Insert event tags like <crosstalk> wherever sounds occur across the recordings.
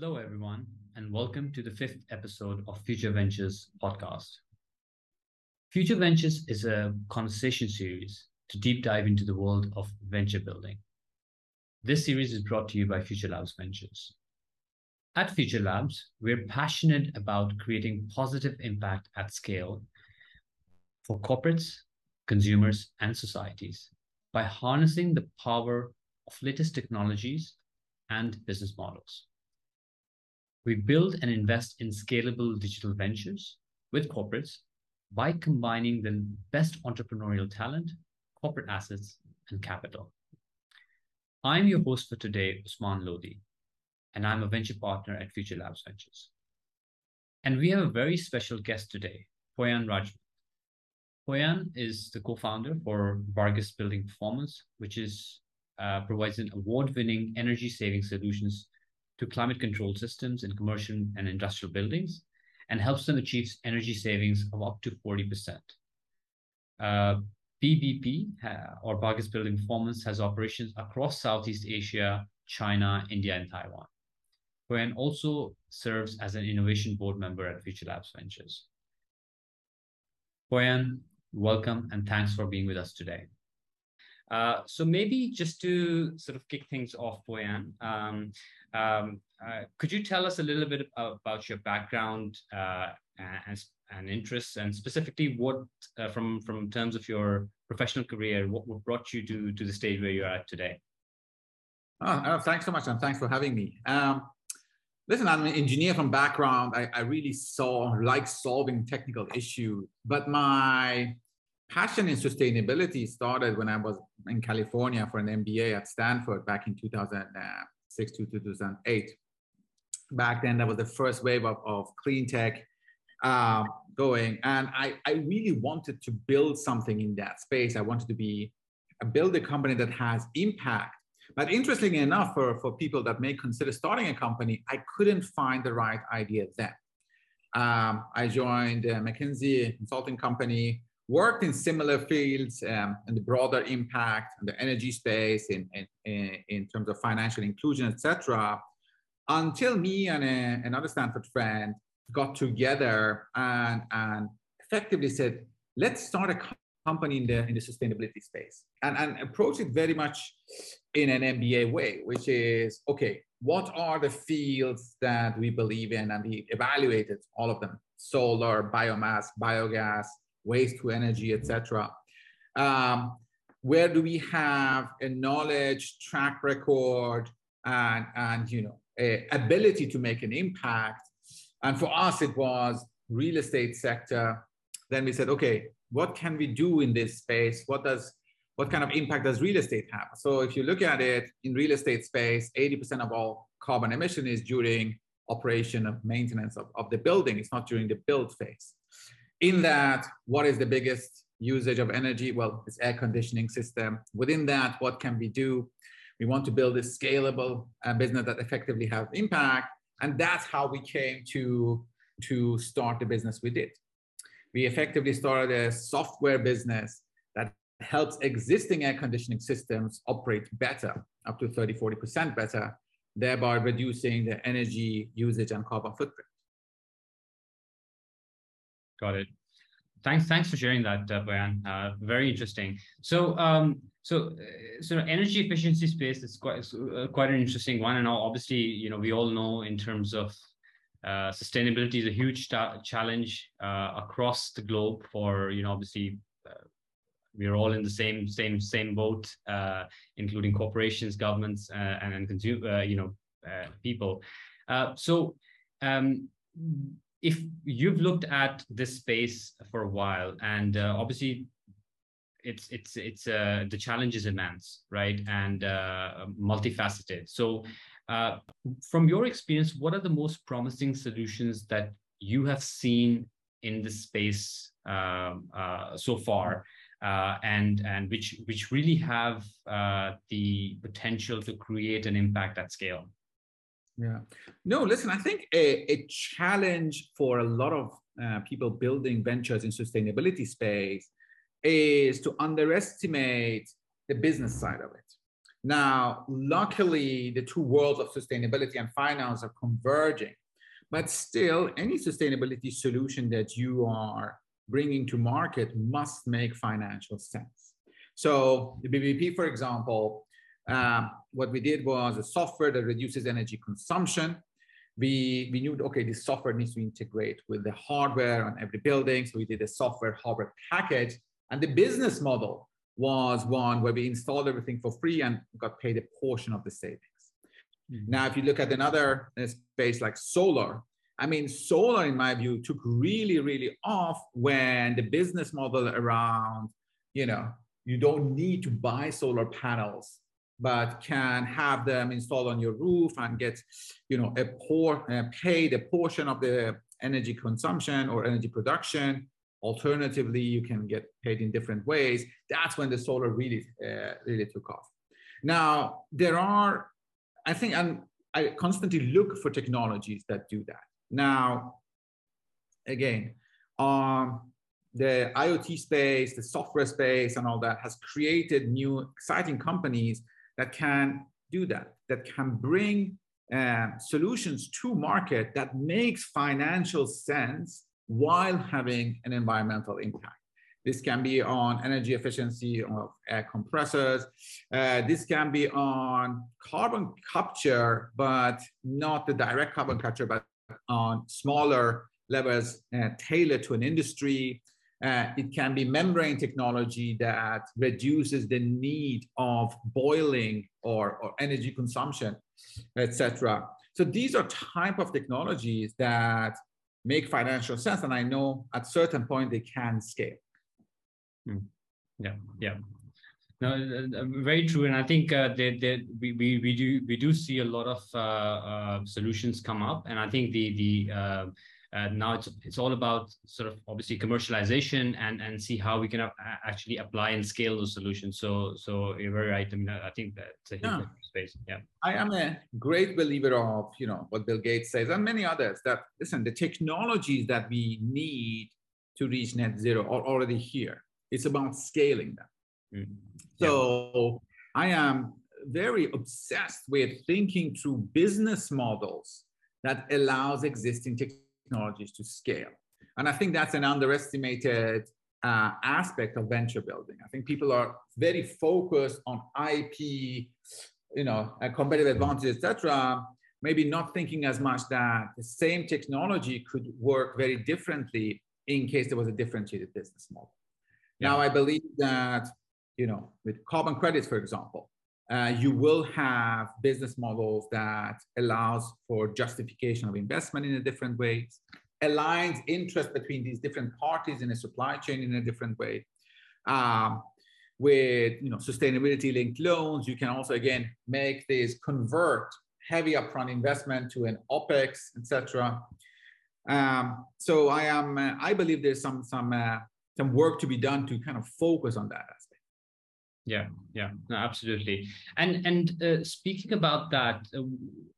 Hello, everyone, and welcome to the fifth episode of Future Ventures podcast. Future Ventures is a conversation series to deep dive into the world of venture building. This series is brought to you by Future Labs Ventures. At Future Labs, we're passionate about creating positive impact at scale for corporates, consumers, and societies by harnessing the power of latest technologies and business models. We build and invest in scalable digital ventures with corporates by combining the best entrepreneurial talent, corporate assets, and capital. I'm your host for today, Usman Lodhi, and I'm a venture partner at Future Labs Ventures. And we have a very special guest today, Poyan Rajamand. Poyan is the co-founder for Barghest Building Performance, which is uh, provides an award-winning energy saving solutions to climate control systems in commercial and industrial buildings and helps them achieve energy savings of up to 40%. Uh, uh, or Barghest Building Performance, has operations across Southeast Asia, China, India, and Taiwan. Poyan also serves as an innovation board member at Future Labs Ventures. Poyan, welcome and thanks for being with us today. Uh, so maybe just to sort of kick things off, Poyan, um, um, uh, could you tell us a little bit about your background uh, and, and interests, and specifically what, uh, from from terms of your professional career, what, what brought you to to the stage where you are at today? Oh, thanks so much, and thanks for having me. Um, listen, I'm an engineer from background. I, I really saw like solving technical issues, but my passion in sustainability started when I was in California for an MBA at Stanford back in 2006 to 2008. Back then, that was the first wave of, of clean tech uh, going. And I, I really wanted to build something in that space. I wanted to be, uh, build a company that has impact. But interestingly enough, for, for people that may consider starting a company, I couldn't find the right idea then. Um, I joined a McKinsey consulting company worked in similar fields um, in the broader impact in the energy space in, in, in terms of financial inclusion, etc. Until me and a, another Stanford friend got together and, and effectively said, let's start a company in the, in the sustainability space and, and approach it very much in an MBA way, which is, okay, what are the fields that we believe in? And we evaluated all of them, solar, biomass, biogas, waste to energy, etc. Um, where do we have a knowledge, track record, and, and you know, ability to make an impact? And for us, it was real estate sector. Then we said, okay, what can we do in this space? What does what kind of impact does real estate have? So if you look at it in real estate space, 80% of all carbon emission is during operation of maintenance of, of the building. It's not during the build phase in that, what is the biggest usage of energy? Well, it's air conditioning system. Within that, what can we do? We want to build a scalable uh, business that effectively has impact. And that's how we came to, to start the business we did. We effectively started a software business that helps existing air conditioning systems operate better, up to 30, 40% better, thereby reducing the energy usage and carbon footprint. Got it. Thanks, thanks for sharing that, uh, Poyan. Uh, very interesting. So, um, so, uh, so energy efficiency space is quite uh, quite an interesting one, and obviously, you know, we all know in terms of uh, sustainability is a huge challenge uh, across the globe. For you know, obviously, uh, we're all in the same same same boat, uh, including corporations, governments, and, and consumer, you know, people. so. Um, if you've looked at this space for a while, and uh, obviously it's it's it's uh, the challenge is immense, right, and uh, multifaceted. So, uh, from your experience, what are the most promising solutions that you have seen in this space um, uh, so far, uh, and and which which really have the potential to create an impact at scale? Yeah. No, listen, I think a, a challenge for a lot of uh, people building ventures in sustainability space is to underestimate the business side of it. Now, luckily, the two worlds of sustainability and finance are converging, but still, any sustainability solution that you are bringing to market must make financial sense. So, the BBP, for example, um, what we did was a software that reduces energy consumption. We, we knew, okay, this software needs to integrate with the hardware on every building. So we did a software hardware package. And the business model was one where we installed everything for free and got paid a portion of the savings. Mm-hmm. Now, if you look at another uh, space like solar, I mean, solar, in my view, took really, really off when the business model around, you know, you don't need to buy solar panels, but can have them installed on your roof and get, you know, a poor, uh, paid a portion of the energy consumption or energy production Alternatively, you can get paid in different ways. That's when the solar really, uh, really took off. Now, there are, I think, and I constantly look for technologies that do that. Now, again, um, the IoT space, the software space, and all that has created new exciting companies that can do that, that can bring uh, solutions to market that makes financial sense while having an environmental impact. This can be on energy efficiency of air compressors. Uh, this can be on carbon capture, but not the direct carbon capture, but on smaller levels uh, tailored to an industry. Uh, it can be membrane technology that reduces the need of boiling or, or energy consumption, etc. So these are type of technologies that make financial sense and i know at certain point they can scale mm. yeah yeah no uh, uh, very true and i think uh, they, they, we, we, we do we do see a lot of uh, uh, solutions come up and i think the the uh, now it's it's all about sort of obviously commercialization and and see how we can actually apply and scale those solutions. So so you're very right. I mean, I think that's a yeah. space. Yeah, I am a great believer of you know what Bill Gates says and many others that listen the technologies that we need to reach net zero are already here. It's about scaling them. Mm-hmm. So yeah. I am very obsessed with thinking through business models that allows existing technologies technologies to scale. And I think that's an underestimated uh, aspect of venture building. I think people are very focused on IP, you know, competitive advantage, etc. Maybe not thinking as much that the same technology could work very differently in case there was a differentiated business model. Yeah. Now, I believe that, you know, with carbon credits, for example, uh, you will have business models that allows for justification of investment in a different way, aligns interest between these different parties in a supply chain in a different way. Um, with you know sustainability linked loans, you can also again make this convert heavy upfront investment to an opex, etc. Um, so I am uh, I believe there's some some uh, some work to be done to kind of focus on that yeah yeah no, absolutely and and uh, speaking about that uh,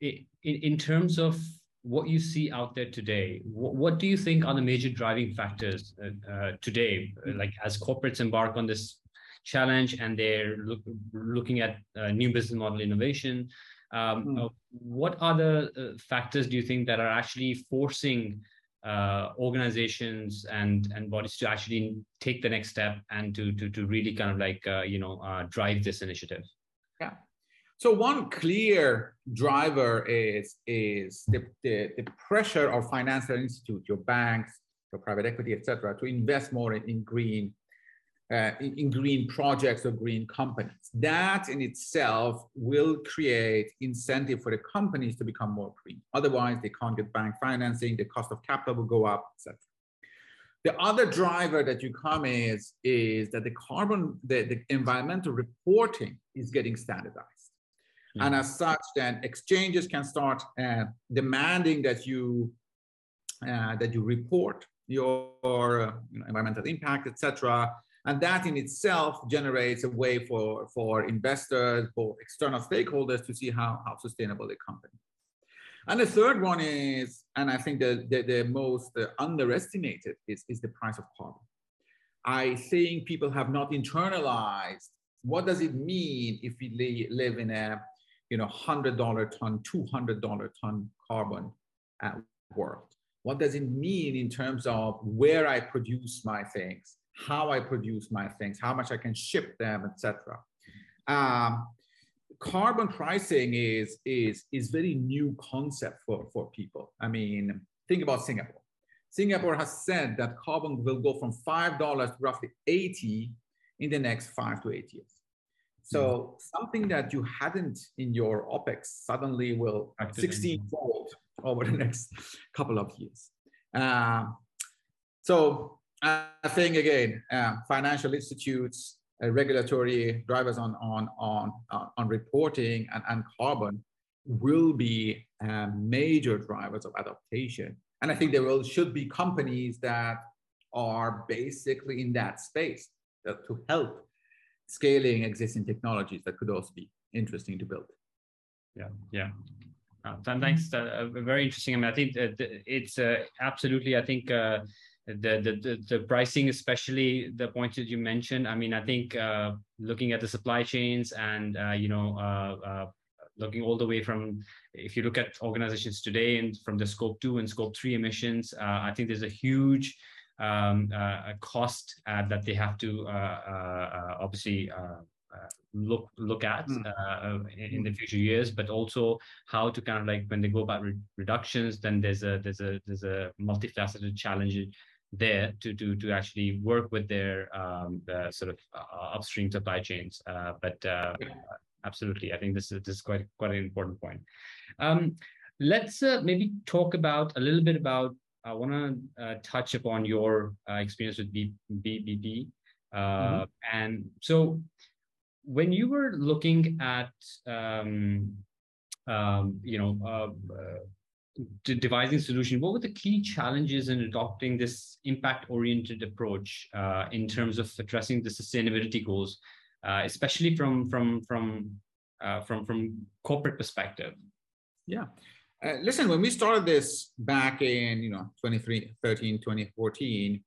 in, in terms of what you see out there today what, what do you think are the major driving factors uh, uh today mm-hmm. like as corporates embark on this challenge and they're look, looking at uh, new business model innovation um, mm. what are the uh, factors do you think that are actually forcing uh, organizations and and bodies to actually take the next step and to to to really kind of like uh, you know uh, drive this initiative. Yeah. So one clear driver is is the, the, the pressure of financial institute your banks your private equity etc to invest more in, in green uh, in, in, green projects or green companies. That in itself will create incentive for the companies to become more green. Otherwise, they can't get bank financing, the cost of capital will go up, etc. The other driver that you come is, is that the carbon, the, the environmental reporting is getting standardized. Mm-hmm. And as such, then exchanges can start uh, demanding that you uh, that you report your you know, environmental impact, etc and that in itself generates a way for, for investors, for external stakeholders to see how, how sustainable the company. And the third one is, and I think the, the, the most uh, underestimated is, is the price of carbon. I think people have not internalized what does it mean if we live in a you know $100 ton, $200 ton carbon uh, world? What does it mean in terms of where I produce my things, how I produce my things, how much I can ship them, etc. Um, carbon pricing is is is very new concept for for people. I mean, think about Singapore. Singapore has said that carbon will go from five dollars to roughly eighty in the next five to eight years. So mm. something that you hadn't in your OPEX suddenly will 16 fold over the <laughs> next couple of years. Uh, so I think again, uh, financial institutes, uh, regulatory drivers on on on on reporting and, and carbon will be uh, major drivers of adaptation. And I think there will should be companies that are basically in that space to help scaling existing technologies that could also be interesting to build. Yeah, yeah. Uh, thanks. Uh, very interesting. I mean, I think it's uh, absolutely. I think uh, the, the, the pricing, especially the points that you mentioned. I mean, I think uh, looking at the supply chains and uh, you know looking all the way from if you look at organizations today and from the scope two and scope three emissions, I think there's a huge um, uh, cost uh, that they have to uh, obviously look look at mm. in the future years, but also how to kind of like when they go about re reductions, then there's a there's a there's a multifaceted challenge there to to to actually work with their um, the sort of uh, upstream supply chains. Uh, but uh, absolutely, I think this is this is quite quite an important point. Um, let's maybe talk about a little bit about I want to uh, touch upon your uh, experience with B- B- Uh, mm-hmm. And so, when you were looking at, um, um, you know, uh, uh devising solution, what were the key challenges in adopting this impact-oriented approach uh, in terms of addressing the sustainability goals, uh, especially from from from from from corporate perspective? Yeah. Uh, listen, when we started this back in, you know, 2013, 2014,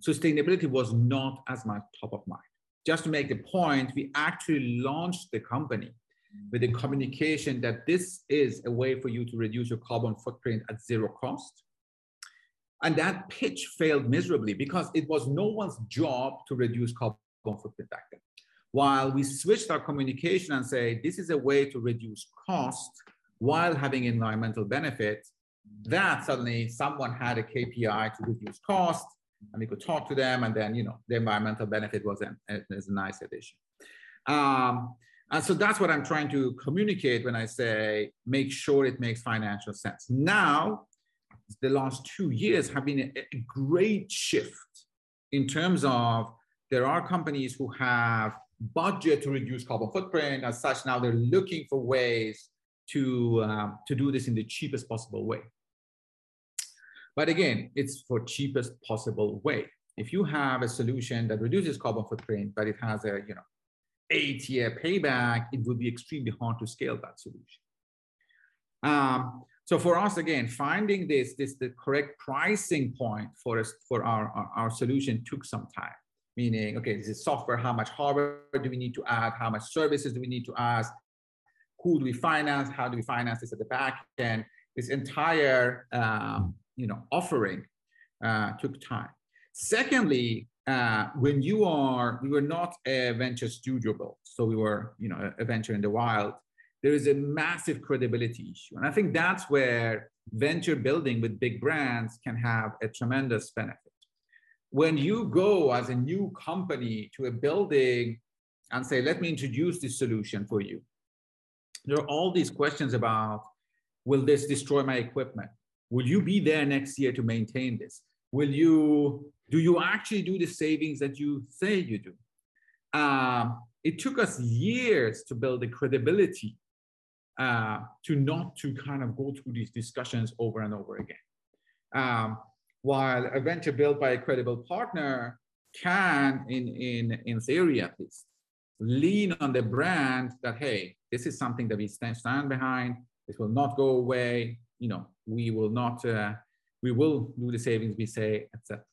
sustainability was not as much top of mind. Just to make the point, we actually launched the company with the communication that this is a way for you to reduce your carbon footprint at zero cost. And that pitch failed miserably because it was no one's job to reduce carbon footprint back then. While we switched our communication and say, this is a way to reduce cost, while having environmental benefit, that suddenly someone had a KPI to reduce cost, and we could talk to them, and then you know the environmental benefit was an, is a nice addition. Um, and so that's what I'm trying to communicate when I say make sure it makes financial sense. Now, the last two years have been a, a great shift in terms of there are companies who have budget to reduce carbon footprint. As such, now they're looking for ways to, um, to do this in the cheapest possible way. But again, it's for cheapest possible way. If you have a solution that reduces carbon footprint, but it has a you know eight year payback, it would be extremely hard to scale that solution. Um, so for us, again, finding this, this the correct pricing point for us for our, our, our solution took some time. Meaning, okay, this is software. How much hardware do we need to add? How much services do we need to add? who do we finance, how do we finance this at the back end. This entire um, you know, offering uh, took time. Secondly, uh, when you are, we were not a venture studio built, so we were you know, a, a venture in the wild. There is a massive credibility issue. And I think that's where venture building with big brands can have a tremendous benefit. When you go as a new company to a building and say, let me introduce this solution for you, there are all these questions about will this destroy my equipment? Will you be there next year to maintain this? Will you, do you actually do the savings that you say you do? Um, it took us years to build the credibility uh, to not to kind of go through these discussions over and over again. Um, while a venture built by a credible partner can, in, in, in theory at least, lean on the brand that, hey, this is something that we stand behind. This will not go away. You know, we will not, uh, we will do the savings we say, etc.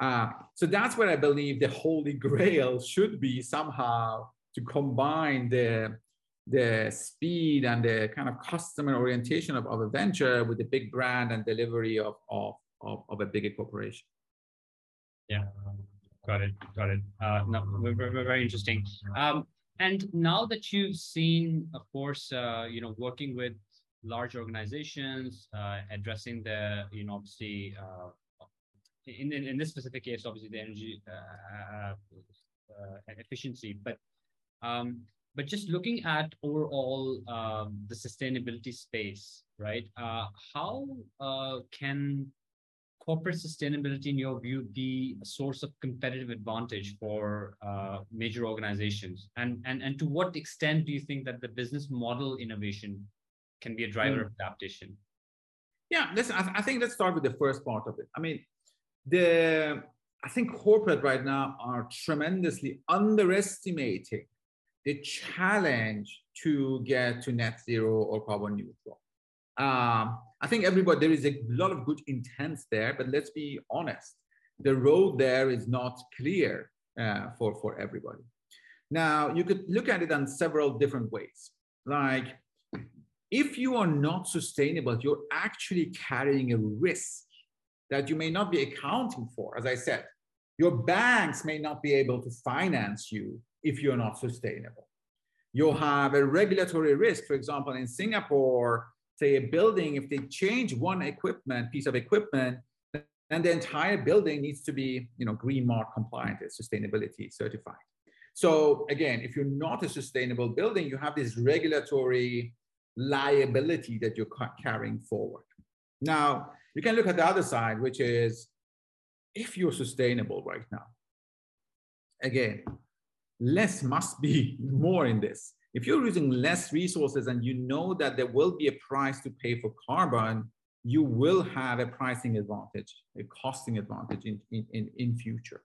Uh, so that's where I believe the holy grail should be somehow to combine the the speed and the kind of customer orientation of, of a venture with the big brand and delivery of, of, of, of a bigger corporation. Yeah, got it, got it. Uh, no, very, very interesting. Um, and now that you've seen, of course, uh, you know, working with large organizations, uh, addressing the, you know, obviously, uh, in, in, in this specific case, obviously the energy uh, uh, efficiency, but um, but just looking at overall um, the sustainability space, right? Uh, how uh, can corporate sustainability, in your view, be a source of competitive advantage for uh, major organizations? And, and, and to what extent do you think that the business model innovation can be a driver mm. of adaptation? Yeah, listen, I, th- I think let's start with the first part of it. I mean, the I think corporate right now are tremendously underestimating the challenge to get to net zero or carbon neutral. Um, I think everybody, there is a lot of good intent there, but let's be honest, the road there is not clear uh, for, for everybody. Now, you could look at it in several different ways. Like, if you are not sustainable, you're actually carrying a risk that you may not be accounting for. As I said, your banks may not be able to finance you if you're not sustainable. You have a regulatory risk. For example, in Singapore, say a building, if they change one equipment, piece of equipment, then the entire building needs to be, you know, green mark compliant, sustainability certified. So again, if you're not a sustainable building, you have this regulatory liability that you're carrying forward. Now, you can look at the other side, which is if you're sustainable right now, again, less must be <laughs> more in this. If you're using less resources and you know that there will be a price to pay for carbon, you will have a pricing advantage, a costing advantage in, in, in, in future.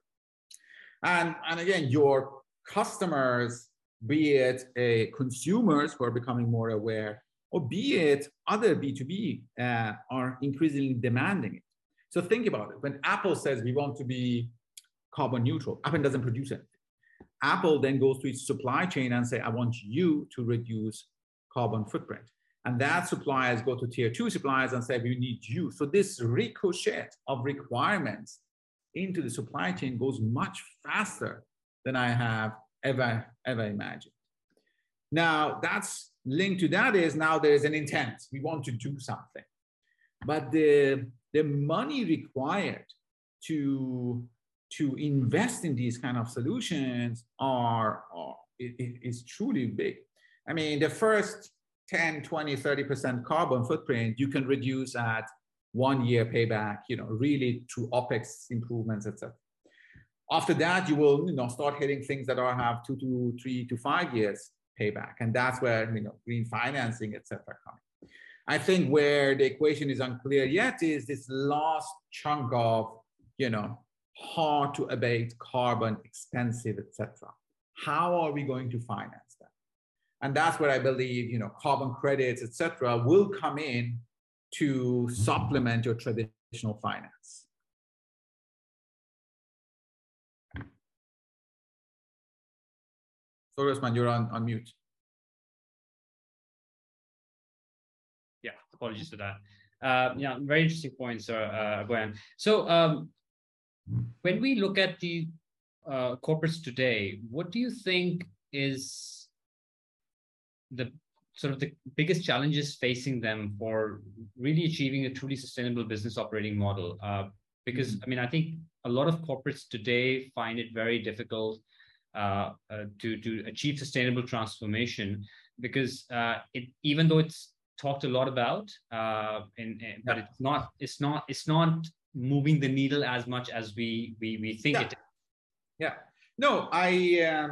And, and again, your customers, be it a consumers who are becoming more aware, or be it other B2B uh, are increasingly demanding it. So think about it. When Apple says we want to be carbon neutral, Apple doesn't produce it. Apple then goes to its supply chain and say, I want you to reduce carbon footprint. And that suppliers go to tier two suppliers and say, we need you. So this ricochet of requirements into the supply chain goes much faster than I have ever, ever imagined. Now that's linked to that is now there's an intent. We want to do something. But the, the money required to to invest in these kind of solutions are, are is truly big. I mean, the first 10, 20, 30% carbon footprint you can reduce at one year payback, you know, really through OPEX improvements, etc. After that, you will, you know, start hitting things that are have two to three to five years payback. And that's where, you know, green financing, etc. come. I think where the equation is unclear yet is this last chunk of, you know, hard to abate, carbon, expensive, etc. How are we going to finance that? And that's where I believe, you know, carbon credits, etc., will come in to supplement your traditional finance. So, Usman, you're on, on mute. Yeah, apologies for that. Uh, yeah, very interesting points, uh, uh, So, um, when we look at the uh, corporates today, what do you think is the sort of the biggest challenges facing them for really achieving a truly sustainable business operating model? Uh, because mm-hmm. I mean, I think a lot of corporates today find it very difficult to to achieve sustainable transformation because uh, it even though it's talked a lot about, uh, but it's not it's not it's not moving the needle as much as we we, we think yeah. it is. Yeah. No, I uh,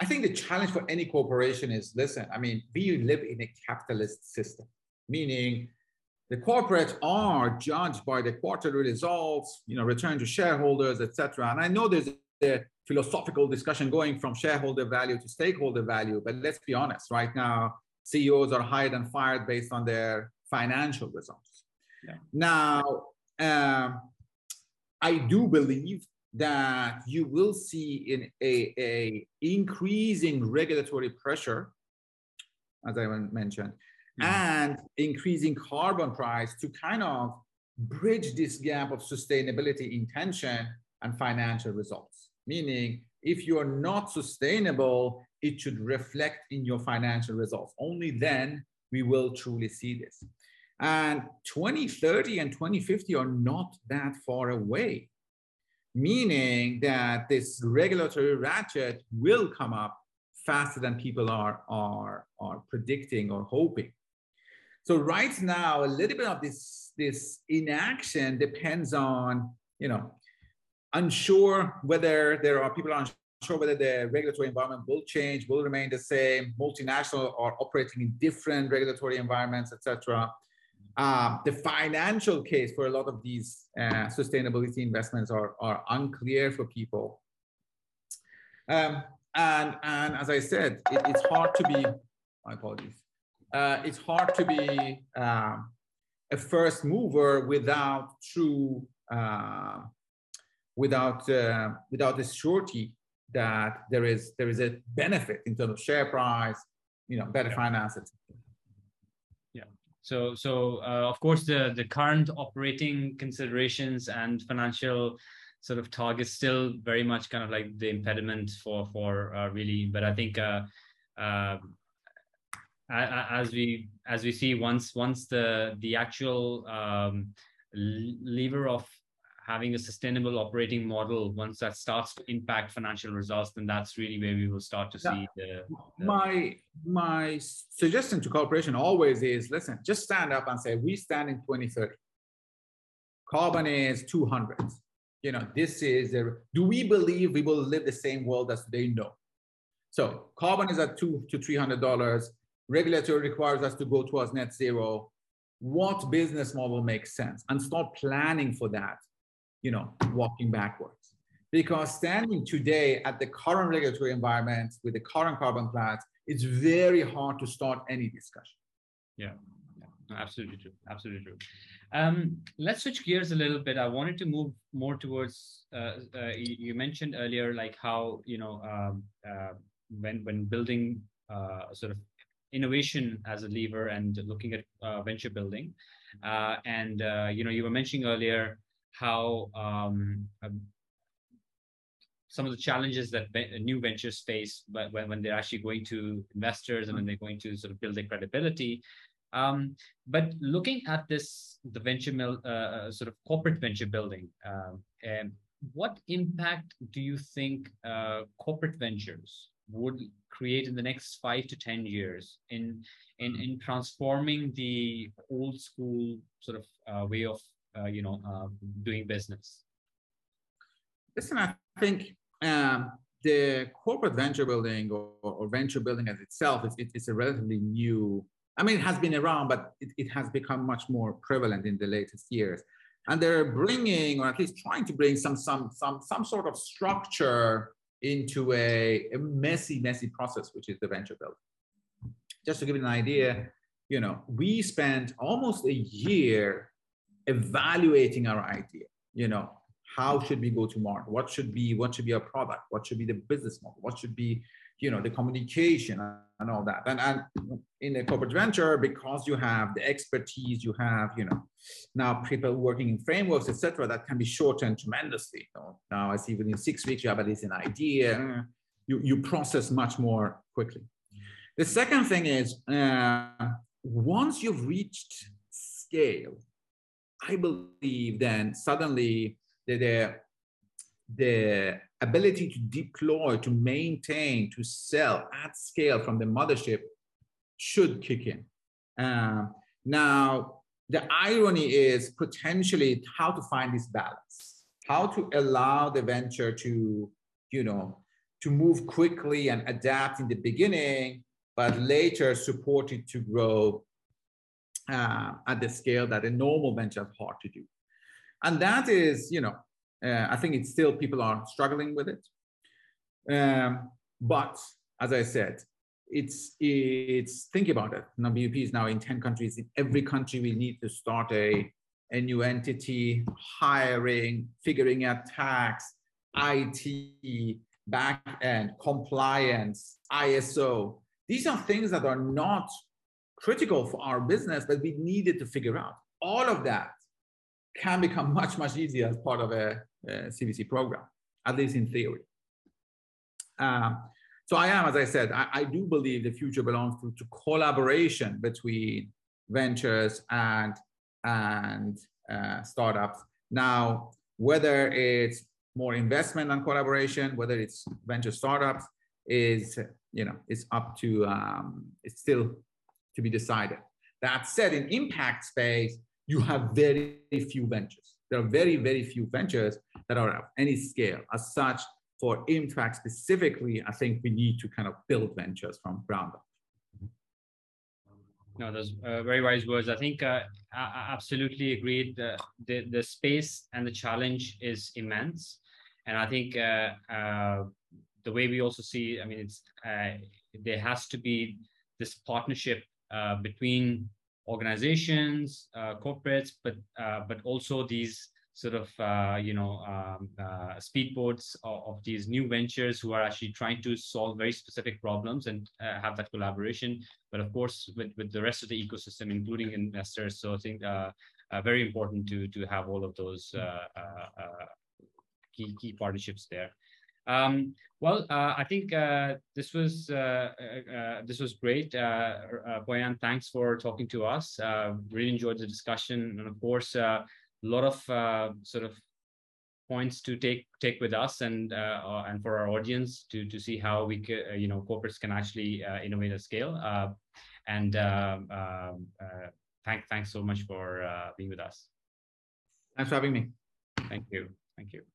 I think the challenge for any corporation is listen. I mean, we live in a capitalist system, meaning the corporates are judged by the quarterly results, you know, return to shareholders, etc. And I know there's a philosophical discussion going from shareholder value to stakeholder value, but let's be honest. Right now, CEOs are hired and fired based on their financial results. Yeah. Now, um, I do believe that you will see in a, a increasing regulatory pressure, as I mentioned, mm-hmm. and increasing carbon price to kind of bridge this gap of sustainability intention and financial results. Meaning, if you are not sustainable, it should reflect in your financial results. Only then we will truly see this. And 2030 and 2050 are not that far away, meaning that this regulatory ratchet will come up faster than people are, are, are predicting or hoping. So right now, a little bit of this, this inaction depends on, you know, unsure whether there are people unsure whether the regulatory environment will change, will remain the same. Multinational are operating in different regulatory environments, etc. Uh, the financial case for a lot of these uh, sustainability investments are, are unclear for people. Um, and, and as I said, it, it's hard to be, my apologies, uh, it's hard to be um, a first mover without true, uh, without, uh, without the surety that there is, there is a benefit in terms of share price, you know, better yeah. finances. So, so uh, of course, the the current operating considerations and financial sort of targets still very much kind of like the impediment for for uh, really. But I think uh, uh, as we as we see once once the the actual um, lever of having a sustainable operating model once that starts to impact financial results then that's really where we will start to see the, the, my my suggestion to corporation always is listen just stand up and say we stand in 2030 carbon is 200 you know this is a, do we believe we will live the same world as they know so carbon is at two to three hundred dollars. Regulatory requires us to go towards net zero. What business model makes sense? And start planning for that you know, walking backwards. Because standing today at the current regulatory environment with the current carbon plans, it's very hard to start any discussion. Yeah, absolutely true. Absolutely true. Um, let's switch gears a little bit. I wanted to move more towards. Uh, uh, you mentioned earlier, like how you know um, uh, when when building uh, sort of innovation as a lever and looking at uh, venture building, uh, and you know you were mentioning earlier how um, um, some of the challenges that new ventures face when, when they're actually going to investors and when they're going to sort of build their credibility. Um, but looking at this, the venture mill, uh, uh sort of corporate venture building, um, what impact do you think uh, corporate ventures would create in the next five to ten years in in in transforming the old school sort of uh, way of uh, you know uh, doing business? Listen, I think um, the corporate venture building or, or, venture building as itself is it, it's a relatively new. I mean, it has been around, but it, it has become much more prevalent in the latest years. And they're bringing, or at least trying to bring, some some some some sort of structure into a, a messy, messy process, which is the venture building. Just to give you an idea, you know, we spent almost a year evaluating our idea you know how should we go to market? What should be what should be our product? What should be the business model? What should be you know the communication and all that? And, and in a corporate venture because you have the expertise you have you know now people working in frameworks etc that can be shortened tremendously. You know? now i see within six weeks you have at least an idea. You, you process much more quickly. The second thing is uh, once you've reached scale I believe then suddenly the, the, the ability to deploy, to maintain, to sell at scale from the mothership should kick in. Uh, now, the irony is potentially how to find this balance, how to allow the venture to, you know, to move quickly and adapt in the beginning, but later support it to grow uh, at the scale that a normal venture is hard to do. And that is, you know, uh, I think it's still people are struggling with it. Um, but as I said, it's it's think about it. BBP is now in 10 countries. In every country, we need to start a, a new entity, hiring, figuring out tax, IT, back end, compliance, ISO. These are things that are not critical for our business, that we needed to figure out. All of that can become <laughs> much, much easier as part of a, a CVC program, at least in theory. Um, so I am, as I said, I, I, do believe the future belongs to, to collaboration between ventures and and uh, startups. Now, whether it's more investment and collaboration, whether it's venture startups, is you know it's up to um, it's still to be decided. That said, in impact space, you have very few ventures. There are very very few ventures that are of any scale. As such, for impact specifically, I think we need to kind of build ventures from ground up. No, those uh, very wise words. I think uh, I absolutely agreed. The, the, space and the challenge is immense, and I think uh, uh the way we also see, I mean, it's uh, there has to be this partnership uh, between organizations, corporates, but but also these sort of uh, you know um, uh, speedboats of, of, these new ventures who are actually trying to solve very specific problems and uh, have that collaboration. But of course with, with the rest of the ecosystem including investors. So i think uh, uh, very important to to have all of those uh, key key partnerships there um, well, uh, I think uh, this was uh, this was great. Uh, Poyan, thanks for talking to us. really enjoyed the discussion, and of course, a lot of uh, sort of points to take take with us and uh, uh, and for our audience to to see how we uh, you know corporates can actually uh, innovate at scale. Uh, and um thank thanks so much for being with us. Thanks for having me. Thank you. Thank you